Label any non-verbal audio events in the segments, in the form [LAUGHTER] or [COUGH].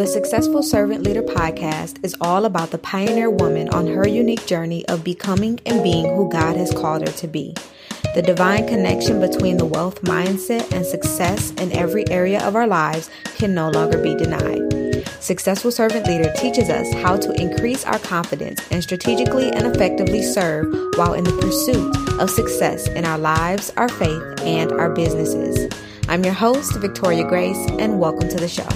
The Successful Servant Leader podcast is all about the pioneer woman on her unique journey of becoming and being who God has called her to be. The divine connection between the wealth mindset and success in every area of our lives can no longer be denied. Successful Servant Leader teaches us how to increase our confidence and strategically and effectively serve while in the pursuit of success in our lives, our faith, and our businesses. I'm your host, Victoria Grace, and welcome to the show.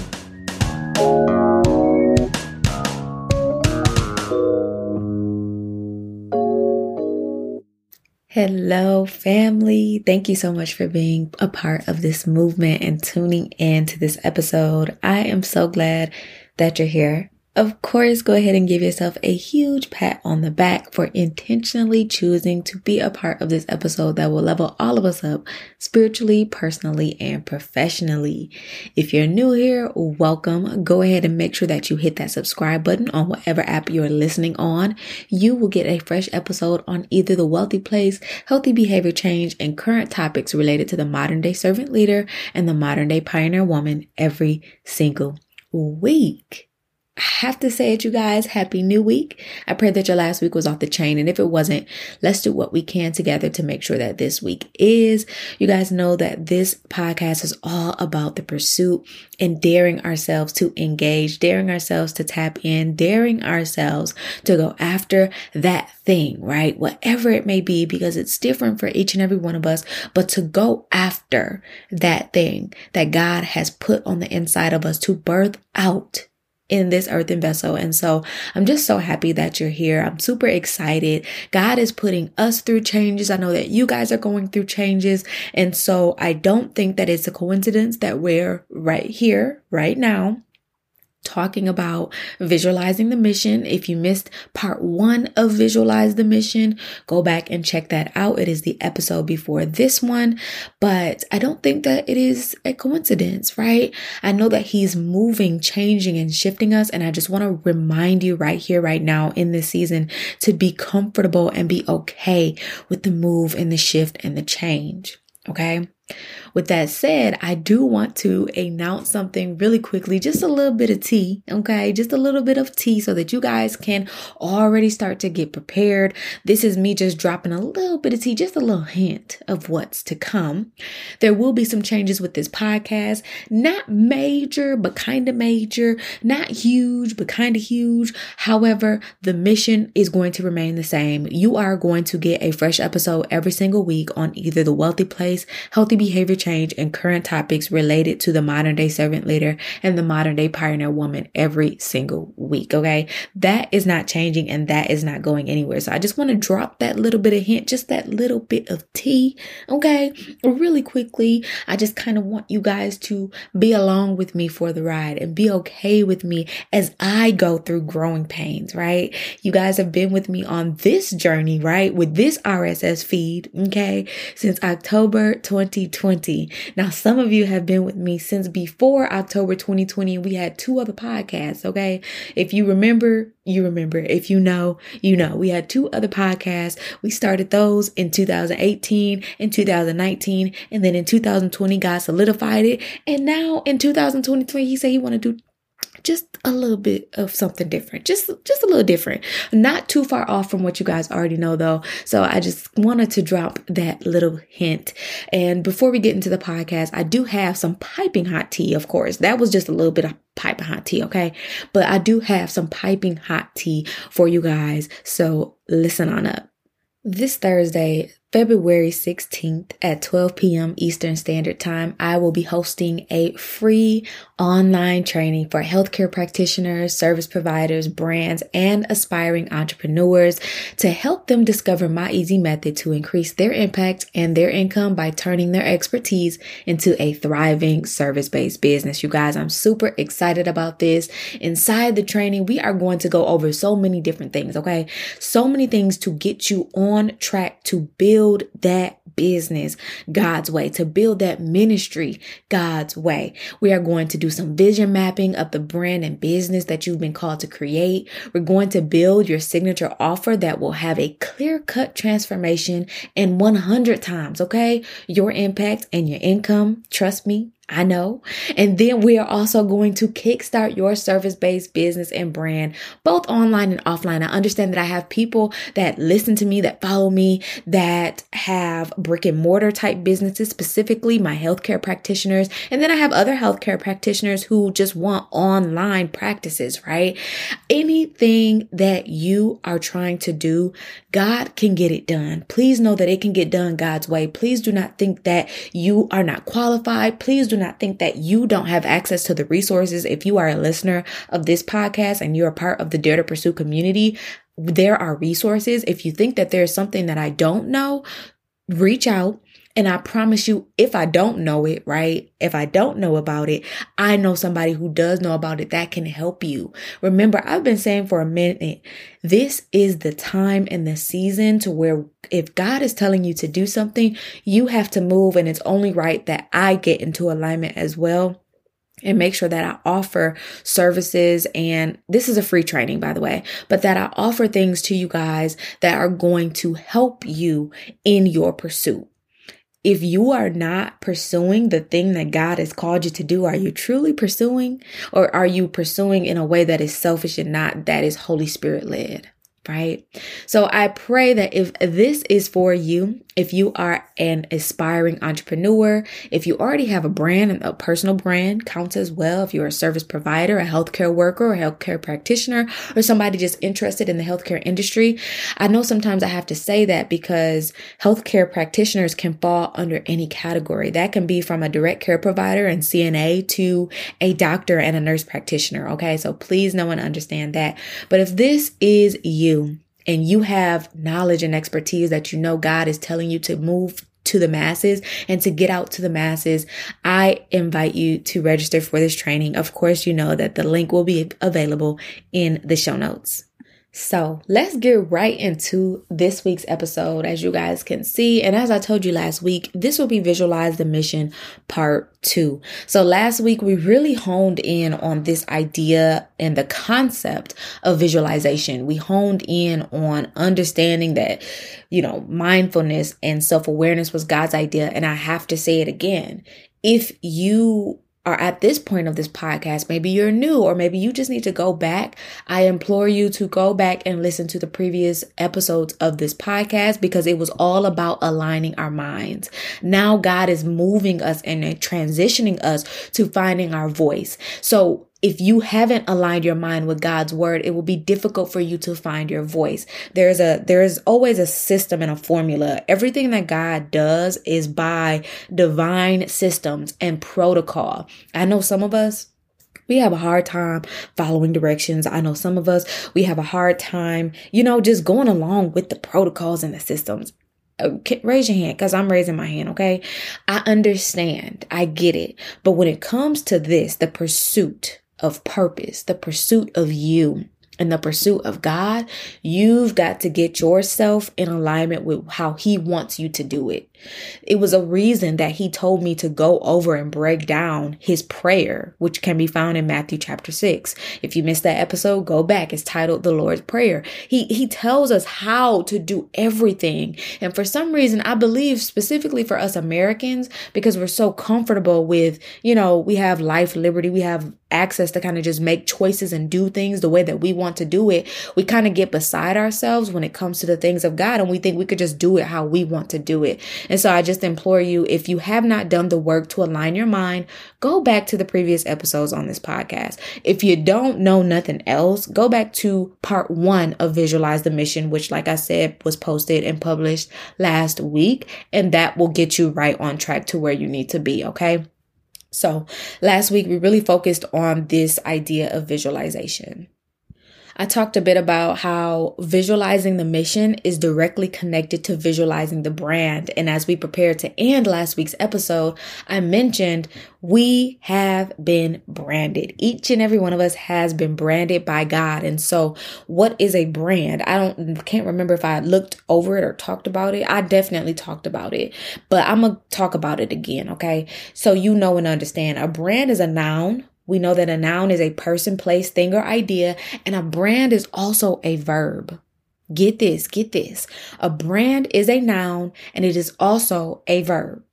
Hello, family. Thank you so much for being a part of this movement and tuning in to this episode. I am so glad that you're here of course, go ahead and give yourself a huge pat on the back for intentionally choosing to be a part of this episode that will level all of us up spiritually, personally, and professionally. If you're new here, welcome. Go ahead and make sure that you hit that subscribe button on whatever app you're listening on. You will get a fresh episode on either the wealthy place, healthy behavior change, and current topics related to the modern day servant leader and the modern day pioneer woman every single week. I have to say it, you guys, happy new week. I pray that your last week was off the chain. And if it wasn't, let's do what we can together to make sure that this week is. You guys know that this podcast is all about the pursuit and daring ourselves to engage, daring ourselves to tap in, daring ourselves to go after that thing, right? Whatever it may be, because it's different for each and every one of us, but to go after that thing that God has put on the inside of us to birth out in this earthen vessel. And so I'm just so happy that you're here. I'm super excited. God is putting us through changes. I know that you guys are going through changes. And so I don't think that it's a coincidence that we're right here, right now, talking about visualizing the mission. If you missed part one of Visualize the Mission, go back and check that out. It is the episode before this one, but I don't think that it is a coincidence, right? I know that He's moving, changing, and shifting us. And I just want to remind you right here, right now in this season to be comfortable and be okay with the move and the shift and the change. Okay. With that said, I do want to announce something really quickly, just a little bit of tea, okay? Just a little bit of tea so that you guys can already start to get prepared. This is me just dropping a little bit of tea, just a little hint of what's to come. There will be some changes with this podcast, not major, but kind of major, not huge, but kind of huge. However, the mission is going to remain the same. You are going to get a fresh episode every single week on either the wealthy place, healthy behavior change and current topics related to the modern day servant leader and the modern day pioneer woman every single week. Okay. That is not changing and that is not going anywhere. So I just want to drop that little bit of hint, just that little bit of tea. Okay. Really quickly. I just kind of want you guys to be along with me for the ride and be okay with me as I go through growing pains, right? You guys have been with me on this journey, right? With this RSS feed. Okay. Since October 20 2020. Now, some of you have been with me since before October 2020. We had two other podcasts. Okay. If you remember, you remember. If you know, you know. We had two other podcasts. We started those in 2018 and 2019. And then in 2020, God solidified it. And now in 2023, he said he want to do just a little bit of something different. Just just a little different. Not too far off from what you guys already know though. So i just wanted to drop that little hint. And before we get into the podcast i do have some piping hot tea of course. That was just a little bit of piping hot tea okay? But i do have some piping hot tea for you guys. So listen on up. This Thursday, February 16th at 12 p.m. Eastern Standard Time, I will be hosting a free online training for healthcare practitioners, service providers, brands, and aspiring entrepreneurs to help them discover my easy method to increase their impact and their income by turning their expertise into a thriving service based business. You guys, I'm super excited about this. Inside the training, we are going to go over so many different things, okay? So many things to get you on track to build build that business God's way, to build that ministry God's way. We are going to do some vision mapping of the brand and business that you've been called to create. We're going to build your signature offer that will have a clear cut transformation in 100 times, okay? Your impact and your income. Trust me, I know. And then we are also going to kickstart your service based business and brand, both online and offline. I understand that I have people that listen to me, that follow me, that have brick and mortar type businesses, specifically my healthcare practitioners. And then I have other healthcare practitioners who just want online practices, right? Anything that you are trying to do, God can get it done. Please know that it can get done God's way. Please do not think that you are not qualified. Please do do not think that you don't have access to the resources. If you are a listener of this podcast and you're part of the Dare to Pursue community, there are resources. If you think that there's something that I don't know, reach out. And I promise you, if I don't know it, right? If I don't know about it, I know somebody who does know about it that can help you. Remember, I've been saying for a minute, this is the time and the season to where if God is telling you to do something, you have to move. And it's only right that I get into alignment as well and make sure that I offer services and this is a free training by the way, but that I offer things to you guys that are going to help you in your pursuit if you are not pursuing the thing that God has called you to do, are you truly pursuing or are you pursuing in a way that is selfish and not that is Holy Spirit led? Right. So I pray that if this is for you, if you are an aspiring entrepreneur, if you already have a brand and a personal brand counts as well. If you're a service provider, a healthcare worker, or a healthcare practitioner, or somebody just interested in the healthcare industry. I know sometimes I have to say that because healthcare practitioners can fall under any category. That can be from a direct care provider and CNA to a doctor and a nurse practitioner. Okay. So please know and understand that. But if this is you, and you have knowledge and expertise that you know God is telling you to move to the masses and to get out to the masses, I invite you to register for this training. Of course, you know that the link will be available in the show notes. So let's get right into this week's episode. As you guys can see, and as I told you last week, this will be Visualize the Mission Part 2. So last week, we really honed in on this idea and the concept of visualization. We honed in on understanding that, you know, mindfulness and self awareness was God's idea. And I have to say it again. If you are at this point of this podcast, maybe you're new or maybe you just need to go back, I implore you to go back and listen to the previous episodes of this podcast because it was all about aligning our minds. Now God is moving us and transitioning us to finding our voice. So if you haven't aligned your mind with God's word, it will be difficult for you to find your voice. There's a, there is always a system and a formula. Everything that God does is by divine systems and protocol. I know some of us, we have a hard time following directions. I know some of us, we have a hard time, you know, just going along with the protocols and the systems. Okay, uh, raise your hand because I'm raising my hand, okay? I understand. I get it. But when it comes to this, the pursuit of purpose, the pursuit of you, and the pursuit of God, you've got to get yourself in alignment with how He wants you to do it. It was a reason that he told me to go over and break down his prayer, which can be found in Matthew chapter 6. If you missed that episode, go back. It's titled The Lord's Prayer. He he tells us how to do everything. And for some reason, I believe specifically for us Americans because we're so comfortable with, you know, we have life, liberty, we have access to kind of just make choices and do things the way that we want to do it. We kind of get beside ourselves when it comes to the things of God and we think we could just do it how we want to do it. And so I just implore you, if you have not done the work to align your mind, go back to the previous episodes on this podcast. If you don't know nothing else, go back to part one of Visualize the Mission, which, like I said, was posted and published last week. And that will get you right on track to where you need to be. Okay. So last week we really focused on this idea of visualization. I talked a bit about how visualizing the mission is directly connected to visualizing the brand. And as we prepared to end last week's episode, I mentioned we have been branded. Each and every one of us has been branded by God. And so what is a brand? I don't, can't remember if I looked over it or talked about it. I definitely talked about it, but I'm going to talk about it again. Okay. So you know and understand a brand is a noun we know that a noun is a person, place, thing, or idea, and a brand is also a verb. Get this, get this. A brand is a noun and it is also a verb.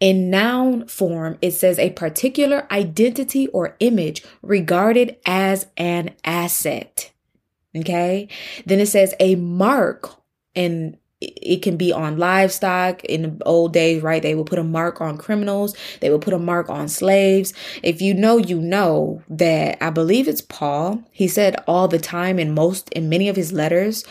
In noun form, it says a particular identity or image regarded as an asset. Okay. Then it says a mark and it can be on livestock in the old days, right? They would put a mark on criminals. They would put a mark on slaves. If you know, you know that I believe it's Paul. He said all the time in most, in many of his letters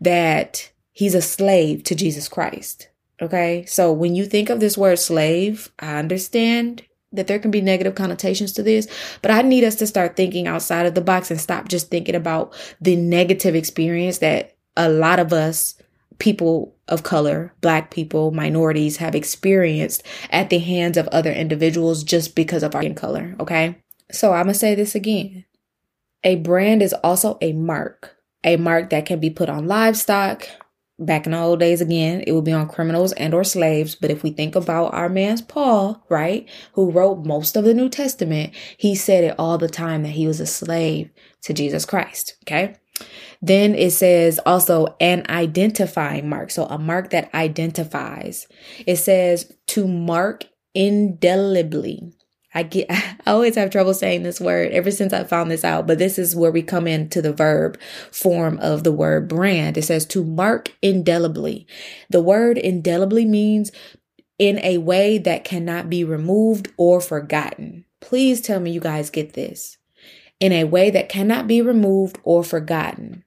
that he's a slave to Jesus Christ. Okay. So when you think of this word slave, I understand that there can be negative connotations to this, but I need us to start thinking outside of the box and stop just thinking about the negative experience that a lot of us people of color, black people, minorities have experienced at the hands of other individuals just because of our color. Okay. So I'm going to say this again. A brand is also a mark, a mark that can be put on livestock. Back in the old days, again, it would be on criminals and or slaves. But if we think about our man's Paul, right, who wrote most of the New Testament, he said it all the time that he was a slave to Jesus Christ. Okay. Then it says also an identifying mark. So a mark that identifies. It says to mark indelibly. I get, [LAUGHS] I always have trouble saying this word ever since I found this out, but this is where we come into the verb form of the word brand. It says to mark indelibly. The word indelibly means in a way that cannot be removed or forgotten. Please tell me you guys get this. In a way that cannot be removed or forgotten.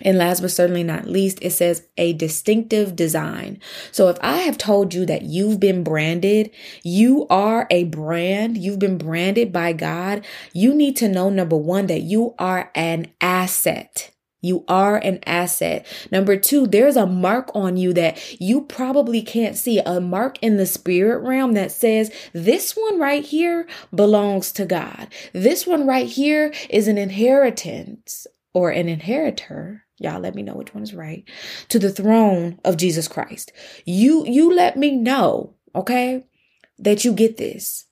And last but certainly not least, it says a distinctive design. So if I have told you that you've been branded, you are a brand, you've been branded by God, you need to know number one, that you are an asset. You are an asset. Number two, there's a mark on you that you probably can't see, a mark in the spirit realm that says, this one right here belongs to God. This one right here is an inheritance or an inheritor Y'all let me know which one is right. To the throne of Jesus Christ. You, you let me know, okay, that you get this.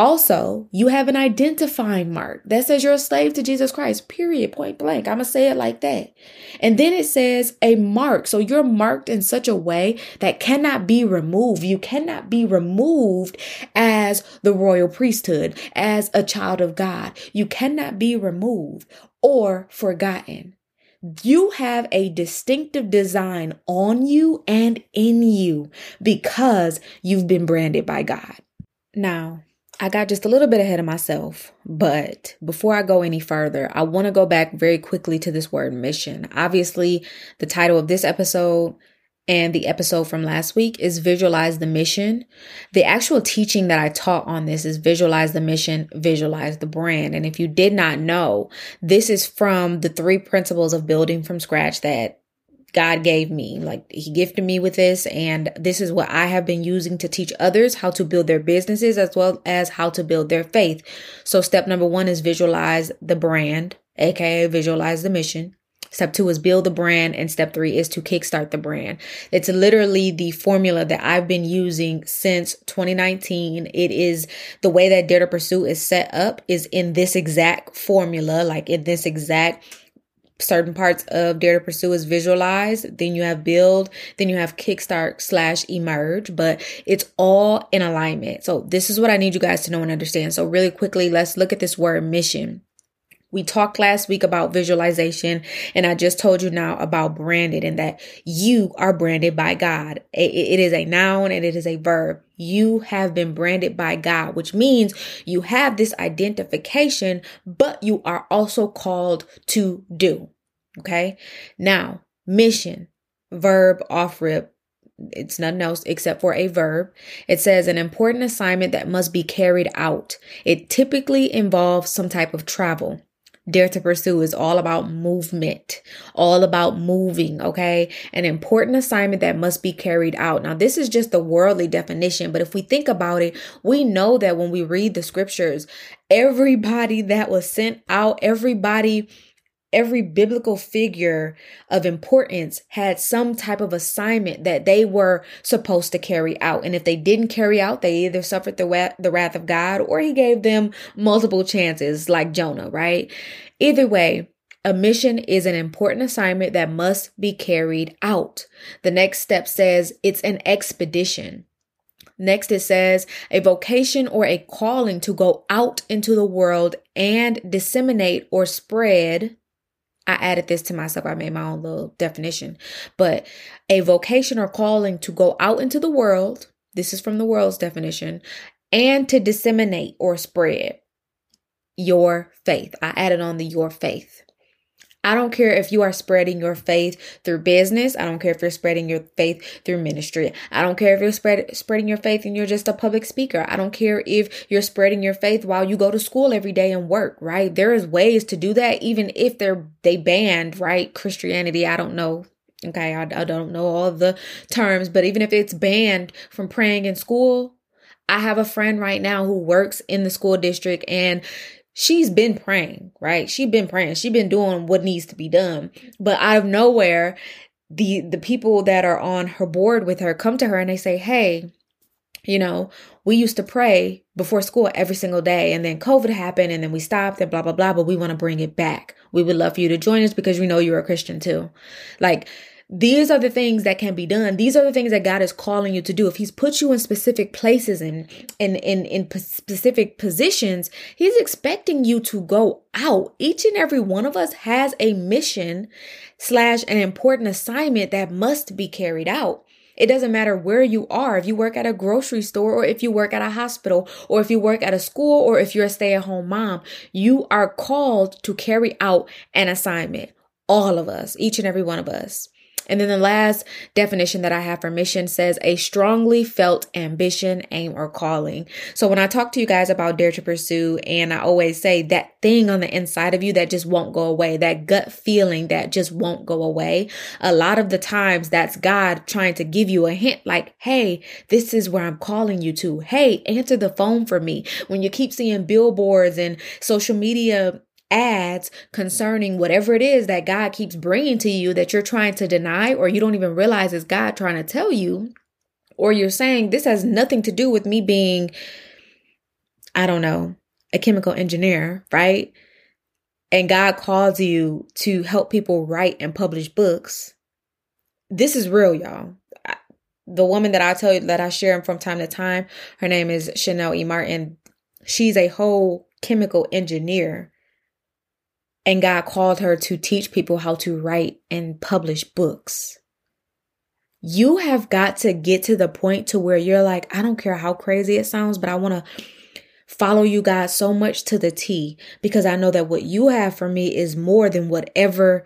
Also, you have an identifying mark that says you're a slave to Jesus Christ, period, point blank. I'm going to say it like that. And then it says a mark. So you're marked in such a way that cannot be removed. You cannot be removed as the royal priesthood, as a child of God. You cannot be removed or forgotten. You have a distinctive design on you and in you because you've been branded by God. Now, I got just a little bit ahead of myself, but before I go any further, I want to go back very quickly to this word mission. Obviously, the title of this episode and the episode from last week is visualize the mission. The actual teaching that I taught on this is visualize the mission, visualize the brand. And if you did not know, this is from the three principles of building from scratch that God gave me. Like he gifted me with this and this is what I have been using to teach others how to build their businesses as well as how to build their faith. So step number 1 is visualize the brand, aka visualize the mission. Step two is build the brand. And step three is to kickstart the brand. It's literally the formula that I've been using since 2019. It is the way that Dare to Pursue is set up is in this exact formula, like in this exact certain parts of Dare to Pursue is visualize, Then you have build. Then you have kickstart slash emerge. But it's all in alignment. So this is what I need you guys to know and understand. So really quickly, let's look at this word mission. We talked last week about visualization, and I just told you now about branded and that you are branded by God. It is a noun and it is a verb. You have been branded by God, which means you have this identification, but you are also called to do. Okay. Now, mission, verb off rip. It's nothing else except for a verb. It says an important assignment that must be carried out. It typically involves some type of travel. Dare to Pursue is all about movement, all about moving, okay? An important assignment that must be carried out. Now, this is just the worldly definition, but if we think about it, we know that when we read the scriptures, everybody that was sent out, everybody every biblical figure of importance had some type of assignment that they were supposed to carry out. And if they didn't carry out, they either suffered the, wa- the wrath of God or he gave them multiple chances, like Jonah, right? Either way, a mission is an important assignment that must be carried out. The next step says it's an expedition. Next, it says a vocation or a calling to go out into the world and disseminate or spread. I added this to myself. I made my own little definition, but a vocation or calling to go out into the world. This is from the world's definition and to disseminate or spread your faith. I added on the your faith. I don't care if you are spreading your faith through business. I don't care if you're spreading your faith through ministry. I don't care if you're spread, spreading your faith and you're just a public speaker. I don't care if you're spreading your faith while you go to school every day and work, right? There is ways to do that, even if they're, they banned, right? Christianity. I don't know. Okay. I, I don't know all the terms, but even if it's banned from praying in school, I have a friend right now who works in the school district and she's been praying, right? She's been praying. She's been doing what needs to be done. But out of nowhere, the the people that are on her board with her come to her and they say, "Hey, you know, we used to pray before school every single day and then COVID happened and then we stopped and blah blah blah, but we want to bring it back. We would love for you to join us because we know you're a Christian too." Like these are the things that can be done. These are the things that God is calling you to do. If He's put you in specific places and in, in, in, specific positions, He's expecting you to go out. Each and every one of us has a mission slash an important assignment that must be carried out. It doesn't matter where you are. If you work at a grocery store or if you work at a hospital or if you work at a school or if you're a stay at home mom, you are called to carry out an assignment. All of us, each and every one of us. And then the last definition that I have for mission says a strongly felt ambition, aim, or calling. So when I talk to you guys about Dare to Pursue, and I always say that thing on the inside of you that just won't go away, that gut feeling that just won't go away, a lot of the times that's God trying to give you a hint like, hey, this is where I'm calling you to. Hey, answer the phone for me. When you keep seeing billboards and social media ads concerning whatever it is that God keeps bringing to you that you're trying to deny or you don't even realize is God trying to tell you, or you're saying this has nothing to do with me being, I don't know, a chemical engineer, right? And God calls you to help people write and publish books. This is real, y'all. The woman that I tell you that I share from time to time, her name is Chanel E. Martin. She's a whole chemical engineer and God called her to teach people how to write and publish books. You have got to get to the point to where you're like, I don't care how crazy it sounds, but I want to follow you guys so much to the T because I know that what you have for me is more than whatever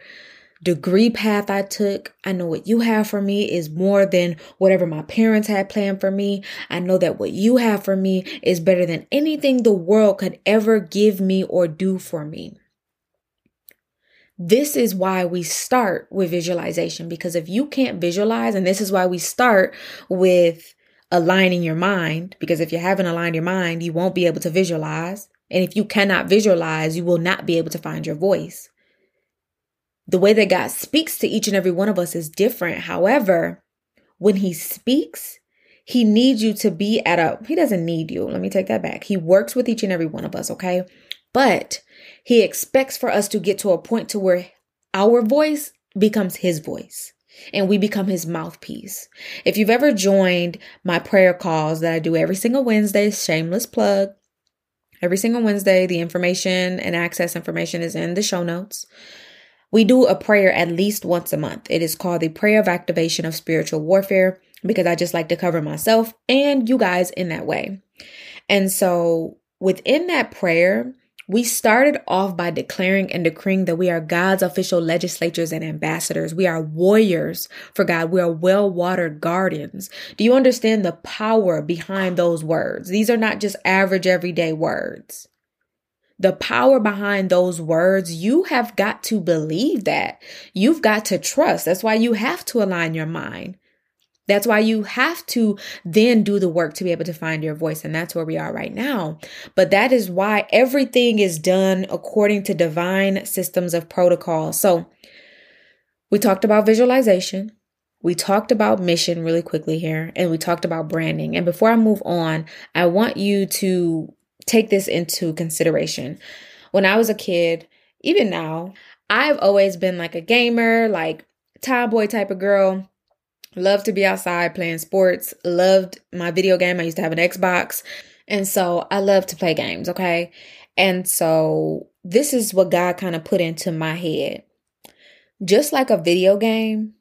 degree path I took. I know what you have for me is more than whatever my parents had planned for me. I know that what you have for me is better than anything the world could ever give me or do for me. This is why we start with visualization because if you can't visualize, and this is why we start with aligning your mind, because if you haven't aligned your mind, you won't be able to visualize. And if you cannot visualize, you will not be able to find your voice. The way that God speaks to each and every one of us is different. However, when He speaks, He needs you to be at a, He doesn't need you. Let me take that back. He works with each and every one of us, okay? But he expects for us to get to a point to where our voice becomes his voice and we become his mouthpiece. If you've ever joined my prayer calls that I do every single Wednesday, shameless plug, every single Wednesday, the information and access information is in the show notes. We do a prayer at least once a month. It is called the Prayer of Activation of Spiritual Warfare because I just like to cover myself and you guys in that way. And so within that prayer, we started off by declaring and decreeing that we are God's official legislators and ambassadors. We are warriors for God. We are well watered gardens. Do you understand the power behind those words? These are not just average everyday words. The power behind those words, you have got to believe that. You've got to trust. That's why you have to align your mind. That's why you have to then do the work to be able to find your voice. And that's where we are right now. But that is why everything is done according to divine systems of protocol. So we talked about visualization. We talked about mission really quickly here, and we talked about branding. And before I move on, I want you to take this into consideration. When I was a kid, even now, I've always been like a gamer, like tomboy type of girl Loved to be outside playing sports. Loved my video game. I used to have an Xbox. And so I love to play games, okay? And so this is what God kind of put into my head. Just like a video game,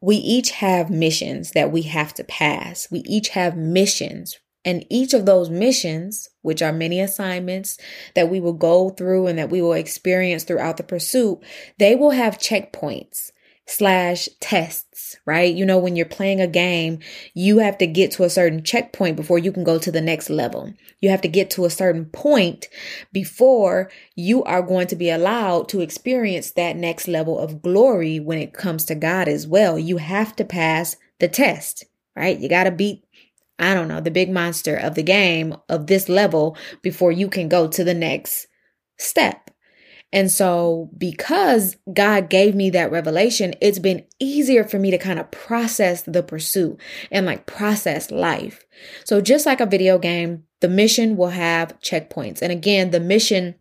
we each have missions that we have to pass. We each have missions. And each of those missions, which are many assignments that we will go through and that we will experience throughout the pursuit, they will have checkpoints slash tests, right? You know, when you're playing a game, you have to get to a certain checkpoint before you can go to the next level. You have to get to a certain point before you are going to be allowed to experience that next level of glory when it comes to God as well. You have to pass the test, right? You got to beat I don't know, the big monster of the game of this level before you can go to the next step. And so, because God gave me that revelation, it's been easier for me to kind of process the pursuit and like process life. So, just like a video game, the mission will have checkpoints. And again, the mission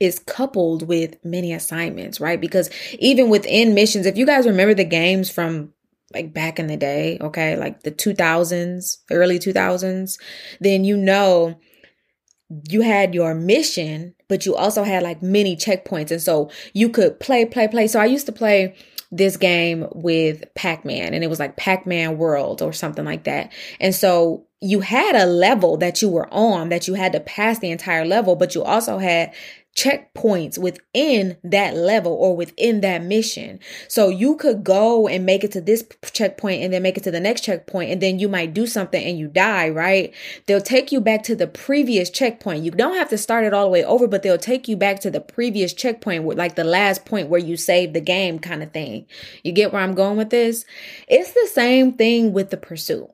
is coupled with many assignments, right? Because even within missions, if you guys remember the games from like back in the day, okay, like the 2000s, early 2000s, then you know you had your mission, but you also had like many checkpoints. And so you could play, play, play. So I used to play this game with Pac Man and it was like Pac Man World or something like that. And so you had a level that you were on that you had to pass the entire level, but you also had checkpoints within that level or within that mission. So you could go and make it to this checkpoint and then make it to the next checkpoint and then you might do something and you die, right? They'll take you back to the previous checkpoint. You don't have to start it all the way over, but they'll take you back to the previous checkpoint like the last point where you saved the game kind of thing. You get where I'm going with this? It's the same thing with the pursuit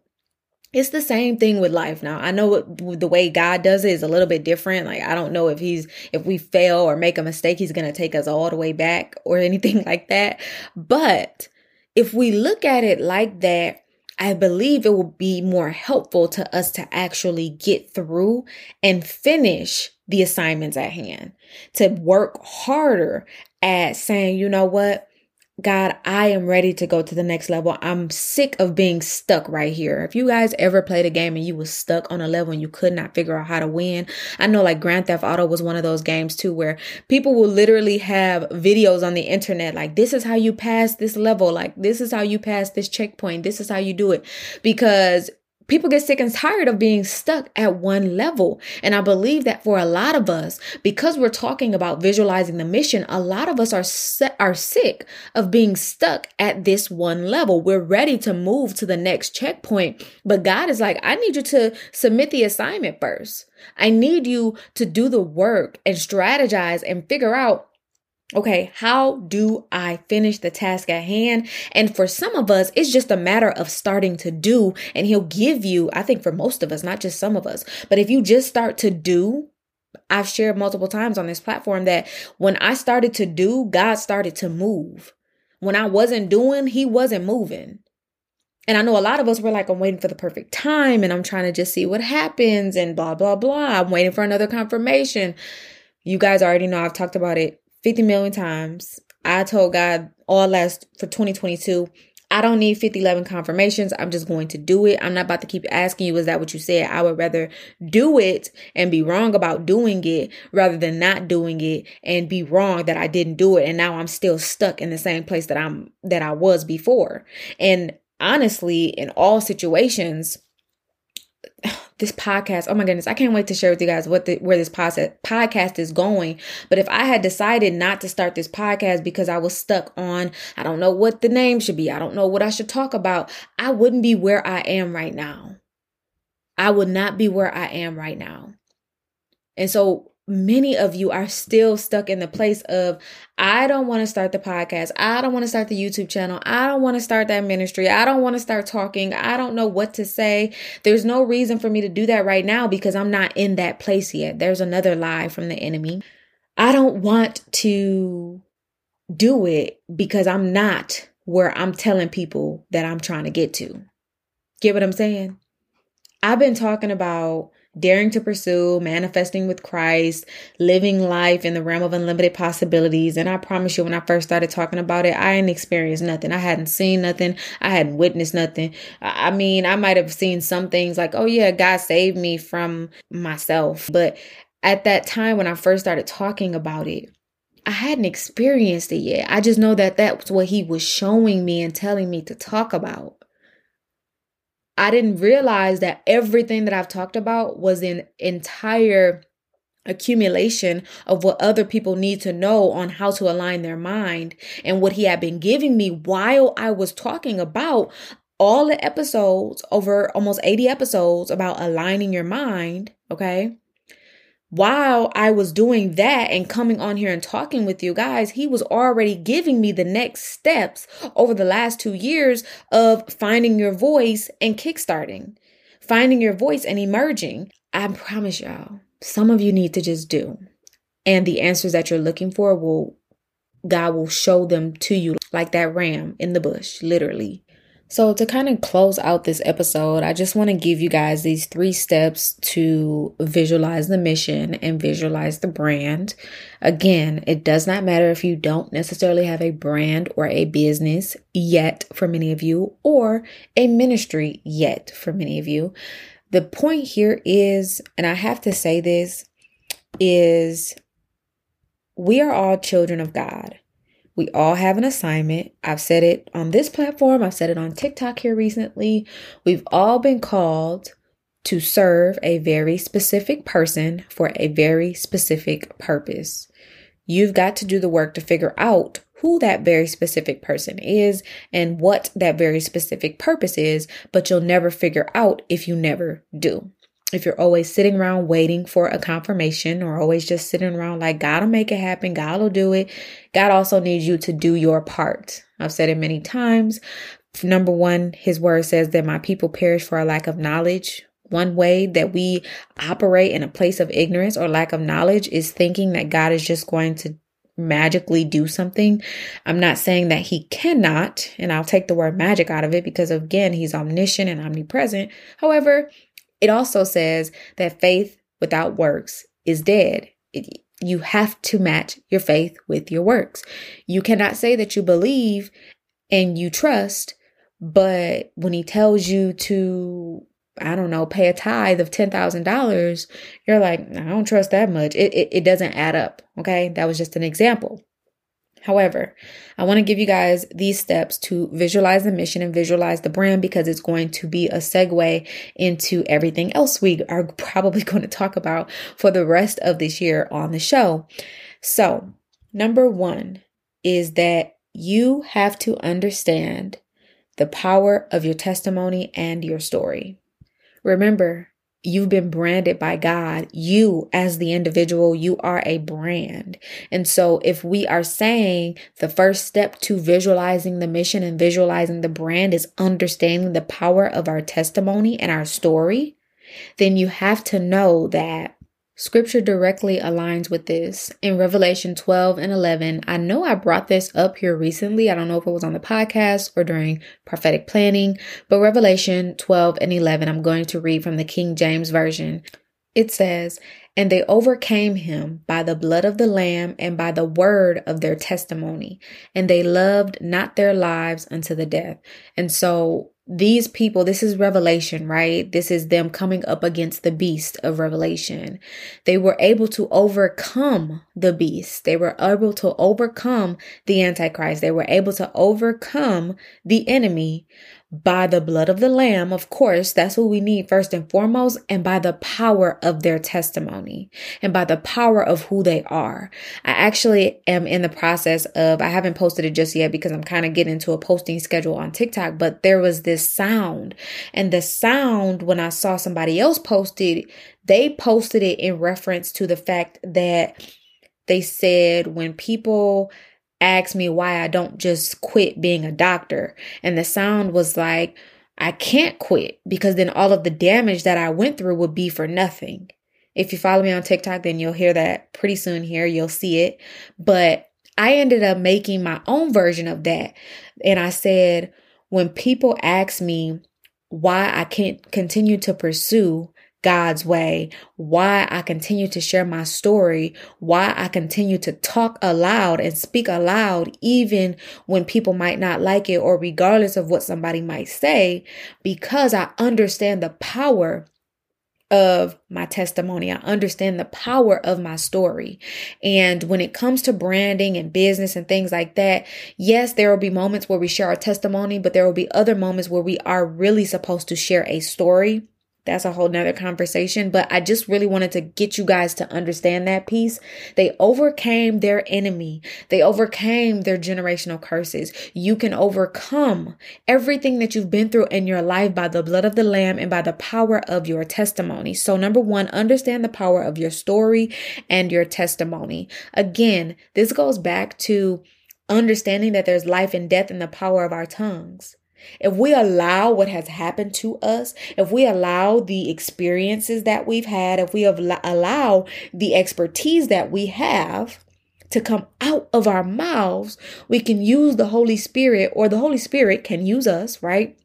it's the same thing with life now. I know what, the way God does it is a little bit different. Like, I don't know if he's, if we fail or make a mistake, he's going to take us all the way back or anything [LAUGHS] like that. But if we look at it like that, I believe it will be more helpful to us to actually get through and finish the assignments at hand, to work harder at saying, you know what? God, I am ready to go to the next level. I'm sick of being stuck right here. If you guys ever played a game and you was stuck on a level and you could not figure out how to win, I know like Grand Theft Auto was one of those games too where people will literally have videos on the internet like this is how you pass this level, like this is how you pass this checkpoint, this is how you do it because people get sick and tired of being stuck at one level. And I believe that for a lot of us, because we're talking about visualizing the mission, a lot of us are are sick of being stuck at this one level. We're ready to move to the next checkpoint, but God is like, I need you to submit the assignment first. I need you to do the work and strategize and figure out Okay, how do I finish the task at hand? And for some of us, it's just a matter of starting to do, and He'll give you, I think for most of us, not just some of us, but if you just start to do, I've shared multiple times on this platform that when I started to do, God started to move. When I wasn't doing, He wasn't moving. And I know a lot of us were like, I'm waiting for the perfect time and I'm trying to just see what happens and blah, blah, blah. I'm waiting for another confirmation. You guys already know I've talked about it 50 million times. I told God all last for 2022, I don't need 50, 11 confirmations. I'm just going to do it. I'm not about to keep asking you, is that what you said? I would rather do it and be wrong about doing it rather than not doing it and be wrong that I didn't do it. And now I'm still stuck in the same place that I'm, that I was before. And honestly, in all situations, [SIGHS] this podcast oh my goodness i can't wait to share with you guys what the, where this podcast is going. But if i had decided not to start this podcast because i was stuck on i don't know what the name should be i don't know what i should talk about i wouldn't be where i am right now. I would not be where i am right now. And so many of you are still stuck in the place of I don't want to start the podcast. I don't want to start the YouTube channel. I don't want to start that ministry. I don't want to start talking. I don't know what to say. There's no reason for me to do that right now because I'm not in that place yet. There's another lie from the enemy. I don't want to do it because I'm not where I'm telling people that I'm trying to get to. Get what I'm saying? I've been talking about daring to pursue, manifesting with Christ, living life in the realm of unlimited possibilities. And I promise you, when I first started talking about it, I hadn't experienced nothing. I hadn't seen nothing. I hadn't witnessed nothing. I mean, I might have seen some things like, oh yeah, God saved me from myself. But at that time when I first started talking about it, I hadn't experienced it yet. I just know that that's what he was showing me and telling me to talk about. I didn't realize that everything that I've talked about was an entire accumulation of what other people need to know on how to align their mind and what he had been giving me while I was talking about all the episodes over almost 80 episodes about aligning your mind, okay? While I was doing that and coming on here and talking with you guys, he was already giving me the next steps over the last two years of finding your voice and kickstarting, finding your voice and emerging. I promise y'all, some of you need to just do. And the answers that you're looking for will, God will show them to you like that ram in the bush, literally. So, to kind of close out this episode, I just want to give you guys these three steps to visualize the mission and visualize the brand. Again, it does not matter if you don't necessarily have a brand or a business yet for many of you, or a ministry yet for many of you. The point here is, and I have to say this, is we are all children of God. We all have an assignment. I've said it on this platform, I've said it on TikTok here recently. We've all been called to serve a very specific person for a very specific purpose. You've got to do the work to figure out who that very specific person is and what that very specific purpose is, but you'll never figure out if you never do if you're always sitting around waiting for a confirmation or always just sitting around like God will make it happen, God will do it, God also needs you to do your part. I've said it many times. Number one, his word says that my people perish for a lack of knowledge. One way that we operate in a place of ignorance or lack of knowledge is thinking that God is just going to magically do something. I'm not saying that he cannot, and I'll take the word magic out of it because again, he's omniscient and omnipresent. However, it also says that faith without works is dead. It, you have to match your faith with your works. You cannot say that you believe and you trust, but when he tells you to, I don't know, pay a tithe of $10,000, you're like, I don't trust that much. It, it, it doesn't add up. Okay. That was just an example. However, I want to give you guys these steps to visualize the mission and visualize the brand because it's going to be a segue into everything else we are [LAUGHS] probably going to talk about for the rest of this year on the show. So, number one is that you have to understand the power of your testimony and your story. Remember, You've been branded by God. You, as the individual, you are a brand. And so, if we are saying the first step to visualizing the mission and visualizing the brand is understanding the power of our testimony and our story, then you have to know that Scripture directly aligns with this. In Revelation 12 and 11, I know I brought this up here recently. I don't know if it was on the podcast or during prophetic planning, but Revelation 12 and 11, I'm going to read from the King James Version. It says, And they overcame him by the blood of the Lamb and by the word of their testimony, and they loved not their lives unto the death. And so these people, this is Revelation, right? This is them coming up against the beast of Revelation. They were able to overcome the beast. They were able to overcome the Antichrist. They were able to overcome the enemy by the blood of the Lamb, of course, that's what we need first and foremost, and by the power of their testimony and by the power of who they are. I actually am in the process of, I haven't posted it just yet because I'm kind of getting into a posting schedule on TikTok, but there was this sound. And the sound, when I saw somebody else posted, they posted it in reference to the fact that they said when people asked me why I don't just quit being a doctor. And the sound was like, I can't quit because then all of the damage that I went through would be for nothing. If you follow me on TikTok, then you'll hear that pretty soon here. You'll see it. But I ended up making my own version of that. And I said, when people ask me why I can't continue to pursue, God's way, why I continue to share my story, why I continue to talk aloud and speak aloud, even when people might not like it or regardless of what somebody might say, because I understand the power of my testimony. I understand the power of my story. And when it comes to branding and business and things like that, yes, there will be moments where we share our testimony, but there will be other moments where we are really supposed to share a story that's a whole nother conversation. But I just really wanted to get you guys to understand that piece. They overcame their enemy. They overcame their generational curses. You can overcome everything that you've been through in your life by the blood of the lamb and by the power of your testimony. So number one, understand the power of your story and your testimony. Again, this goes back to understanding that there's life and death in the power of our tongues. If we allow what has happened to us, if we allow the experiences that we've had, if we allow the expertise that we have to come out of our mouths, we can use the Holy Spirit, or the Holy Spirit can use us, right?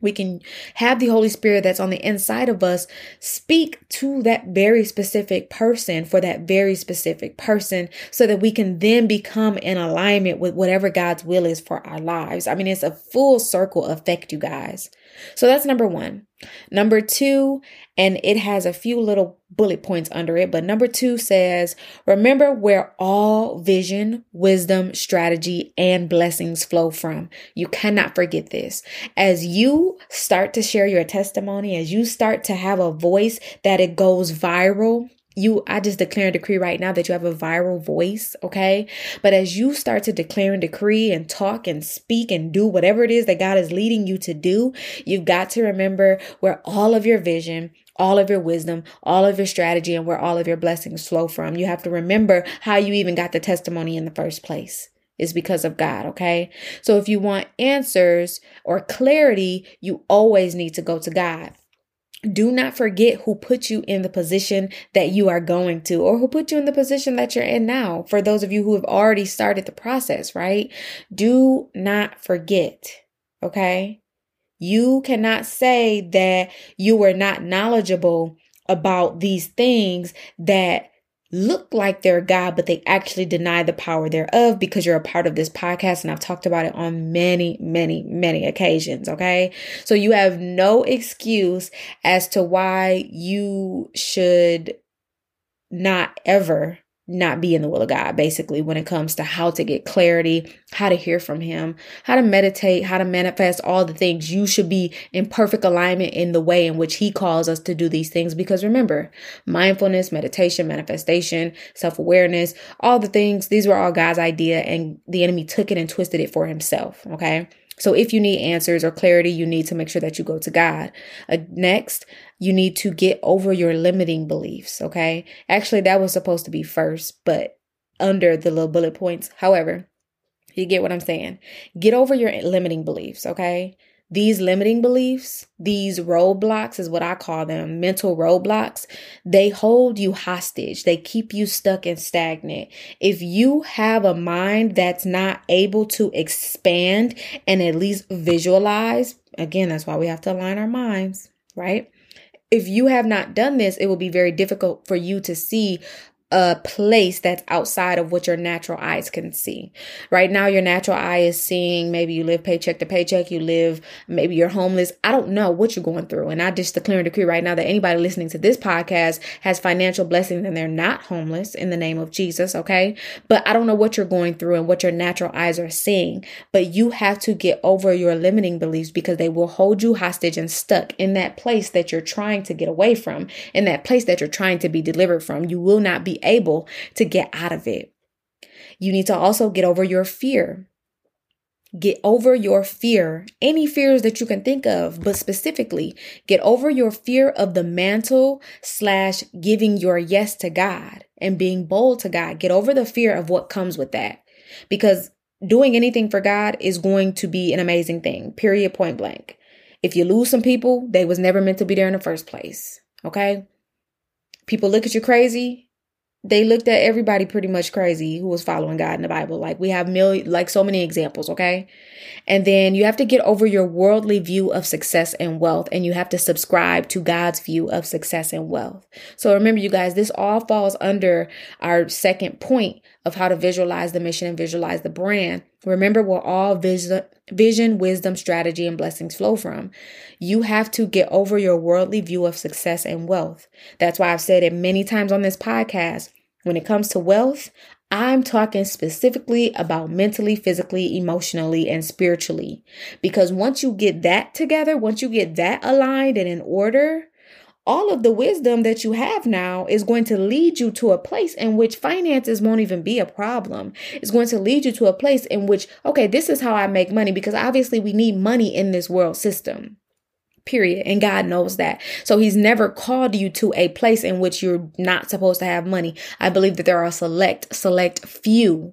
We can have the Holy Spirit that's on the inside of us speak to that very specific person for that very specific person so that we can then become in alignment with whatever God's will is for our lives. I mean, it's a full circle effect, you guys. So that's number one. Number two, and it has a few little bullet points under it, but number two says, remember where all vision, wisdom, strategy, and blessings flow from. You cannot forget this. As you start to share your testimony, as you start to have a voice that it goes viral, you i just declare and decree right now that you have a viral voice okay but as you start to declare and decree and talk and speak and do whatever it is that god is leading you to do you've got to remember where all of your vision all of your wisdom, all of your strategy, and where all of your blessings flow from. You have to remember how you even got the testimony in the first place is because of God, okay? So if you want answers or clarity, you always need to go to God do not forget who put you in the position that you are going to or who put you in the position that you're in now. For those of you who have already started the process, right? Do not forget. Okay. You cannot say that you were not knowledgeable about these things that look like they're God, but they actually deny the power thereof because you're a part of this podcast. And I've talked about it on many, many, many occasions. Okay. So you have no excuse as to why you should not ever not be in the will of God, basically, when it comes to how to get clarity, how to hear from Him, how to meditate, how to manifest all the things. You should be in perfect alignment in the way in which He calls us to do these things. Because remember, mindfulness, meditation, manifestation, self awareness, all the things, these were all God's idea, and the enemy took it and twisted it for Himself. Okay. So if you need answers or clarity, you need to make sure that you go to God. Uh, next, you need to get over your limiting beliefs. Okay. Actually, that was supposed to be first, but under the little bullet points. However, you get what I'm saying. Get over your limiting beliefs. Okay. These limiting beliefs, these roadblocks is what I call them, mental roadblocks. They hold you hostage. They keep you stuck and stagnant. If you have a mind that's not able to expand and at least visualize, again, that's why we have to align our minds, right? If you have not done this, it will be very difficult for you to see a place that's outside of what your natural eyes can see. Right now, your natural eye is seeing maybe you live paycheck to paycheck, you live, maybe you're homeless. I don't know what you're going through. And I just declare and decree right now that anybody listening to this podcast has financial blessings and they're not homeless in the name of Jesus. Okay. But I don't know what you're going through and what your natural eyes are seeing. But you have to get over your limiting beliefs because they will hold you hostage and stuck in that place that you're trying to get away from, in that place that you're trying to be delivered from. You will not be able to get out of it. You need to also get over your fear. Get over your fear, any fears that you can think of, but specifically get over your fear of the mantle slash giving your yes to God and being bold to God. Get over the fear of what comes with that because doing anything for God is going to be an amazing thing, period, point blank. If you lose some people, they was never meant to be there in the first place. Okay. People look at you crazy they looked at everybody pretty much crazy who was following God in the Bible. Like we have million, like so many examples, okay? And then you have to get over your worldly view of success and wealth, and you have to subscribe to God's view of success and wealth. So remember, you guys, this all falls under our second point of how to visualize the mission and visualize the brand. Remember we're all vision, vision, wisdom, strategy, and blessings flow from. You have to get over your worldly view of success and wealth. That's why I've said it many times on this podcast. When it comes to wealth, I'm talking specifically about mentally, physically, emotionally, and spiritually. Because once you get that together, once you get that aligned and in order, all of the wisdom that you have now is going to lead you to a place in which finances won't even be a problem. It's going to lead you to a place in which, okay, this is how I make money because obviously we need money in this world system. Period. And God knows that. So he's never called you to a place in which you're not supposed to have money. I believe that there are select, select few,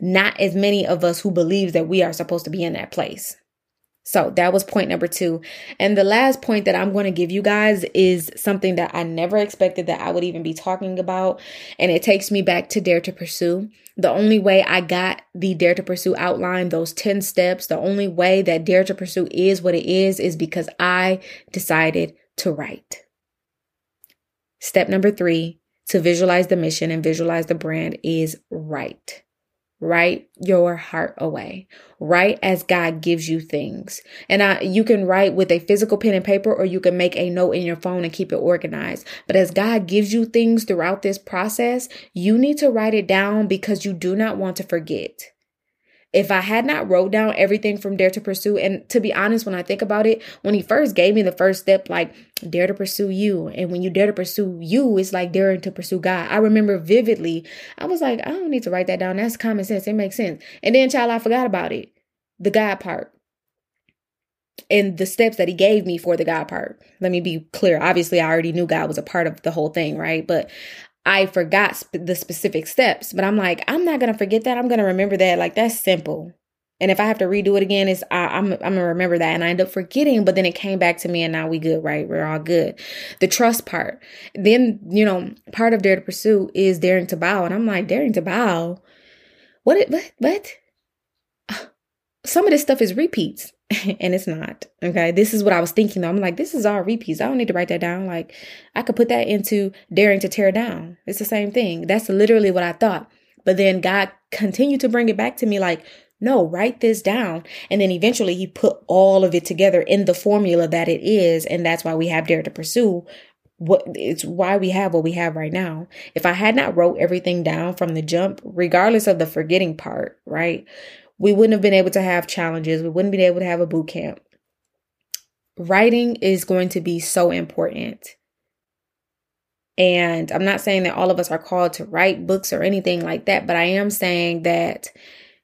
not as many of us who believe that we are supposed to be in that place. So that was point number two. And the last point that I'm going to give you guys is something that I never expected that I would even be talking about. And it takes me back to Dare to Pursue. The only way I got the Dare to Pursue outline, those 10 steps, the only way that Dare to Pursue is what it is, is because I decided to write. Step number three to visualize the mission and visualize the brand is write. Write your heart away. Write as God gives you things. And I, you can write with a physical pen and paper, or you can make a note in your phone and keep it organized. But as God gives you things throughout this process, you need to write it down because you do not want to forget if I had not wrote down everything from Dare to Pursue, and to be honest, when I think about it, when he first gave me the first step, like dare to pursue you, and when you dare to pursue you, it's like daring to pursue God. I remember vividly, I was like, I don't need to write that down. That's common sense. It makes sense. And then, child, I forgot about it. The God part and the steps that he gave me for the God part. Let me be clear. Obviously, I already knew God was a part of the whole thing, right? But I forgot sp- the specific steps, but I'm like, I'm not gonna forget that. I'm gonna remember that. Like that's simple. And if I have to redo it again, it's I, I'm I'm gonna remember that. And I end up forgetting, but then it came back to me, and now we good, right? We're all good. The trust part. Then you know, part of dare to pursue is daring to bow, and I'm like, daring to bow. What? It, What? What? [SIGHS] Some of this stuff is repeats. [LAUGHS] and it's not. Okay. This is what I was thinking though. I'm like, this is all repeats. I don't need to write that down. Like, I could put that into daring to tear down. It's the same thing. That's literally what I thought. But then God continued to bring it back to me like, no, write this down. And then eventually he put all of it together in the formula that it is. And that's why we have Dare to Pursue. What it's why we have what we have right now. If I had not wrote everything down from the jump, regardless of the forgetting part, right? We wouldn't have been able to have challenges. We wouldn't be able to have a boot camp. Writing is going to be so important. And I'm not saying that all of us are called to write books or anything like that, but I am saying that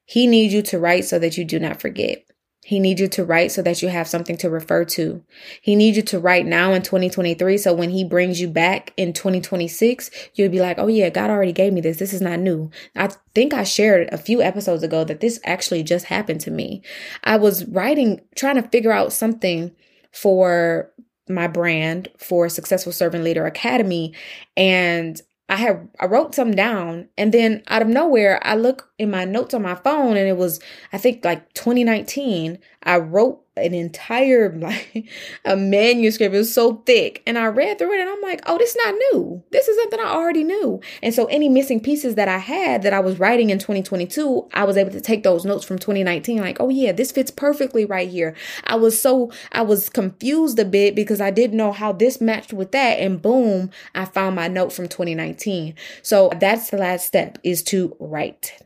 he needs you to write so that you do not forget. He needs you to write so that you have something to refer to. He needs you to write now in 2023. So when he brings you back in 2026, you'll be like, oh yeah, God already gave me this. This is not new. I think I shared a few episodes ago that this actually just happened to me. I was writing, trying to figure out something for my brand for Successful Servant Leader Academy. And I had I wrote some down and then out of nowhere I look in my notes on my phone and it was I think like 2019 I wrote an entire [LAUGHS] like a manuscript. It was so thick. And I read through it and I'm like, oh, this is not new. This is something I already knew. And so any missing pieces that I had that I was writing in 2022, I was able to take those notes from 2019, like, oh yeah, this fits perfectly right here. I was so I was confused a bit because I didn't know how this matched with that. And boom, I found my note from 2019. So that's the last step is to write.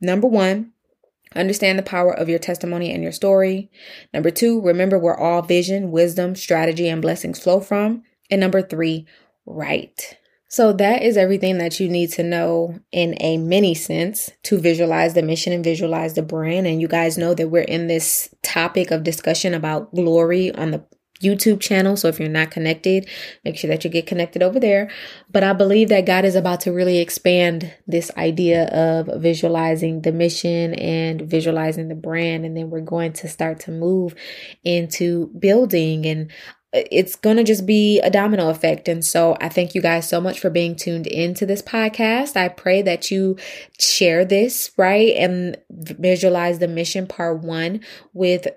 Number one, Understand the power of your testimony and your story. Number two, remember where all vision, wisdom, strategy, and blessings flow from. And number three, write. So that is everything that you need to know in a mini sense to visualize the mission and visualize the brand. And you guys know that we're in this topic of discussion about glory on the YouTube channel. So if you're not connected, make sure that you get connected over there. But I believe that God is about to really expand this idea of visualizing the mission and visualizing the brand. And then we're going to start to move into building and it's going to just be a domino effect. And so I thank you guys so much for being tuned into this podcast. I pray that you share this, right? And visualize the mission part one with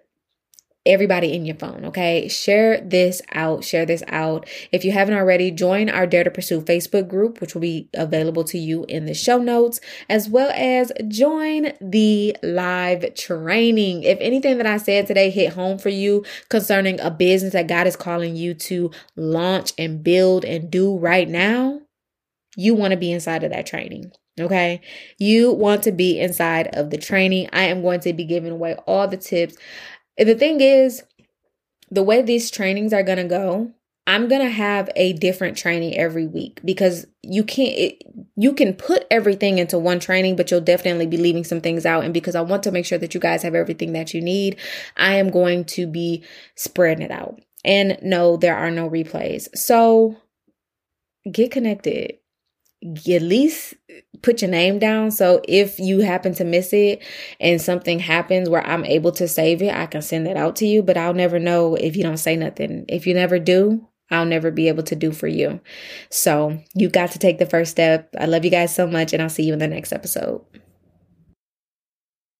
everybody in your phone, okay? Share this out, share this out. If you haven't already, join our Dare to Pursue Facebook group, which will be available to you in the show notes, as well as join the live training. If anything that I said today hit home for you concerning a business that God is calling you to launch and build and do right now, you want to be inside of that training. Okay. You want to be inside of the training. I am going to be giving away all the tips the thing is, the way these trainings are going to go, I'm going to have a different training every week because you can't, it, you can put everything into one training, but you'll definitely be leaving some things out. And because I want to make sure that you guys have everything that you need, I am going to be spreading it out. And no, there are no replays. So get connected at least put your name down. So if you happen to miss it and something happens where I'm able to save it, I can send that out to you, but I'll never know if you don't say nothing. If you never do, I'll never be able to do for you. So you got to take the first step. I love you guys so much, and I'll see you in the next episode.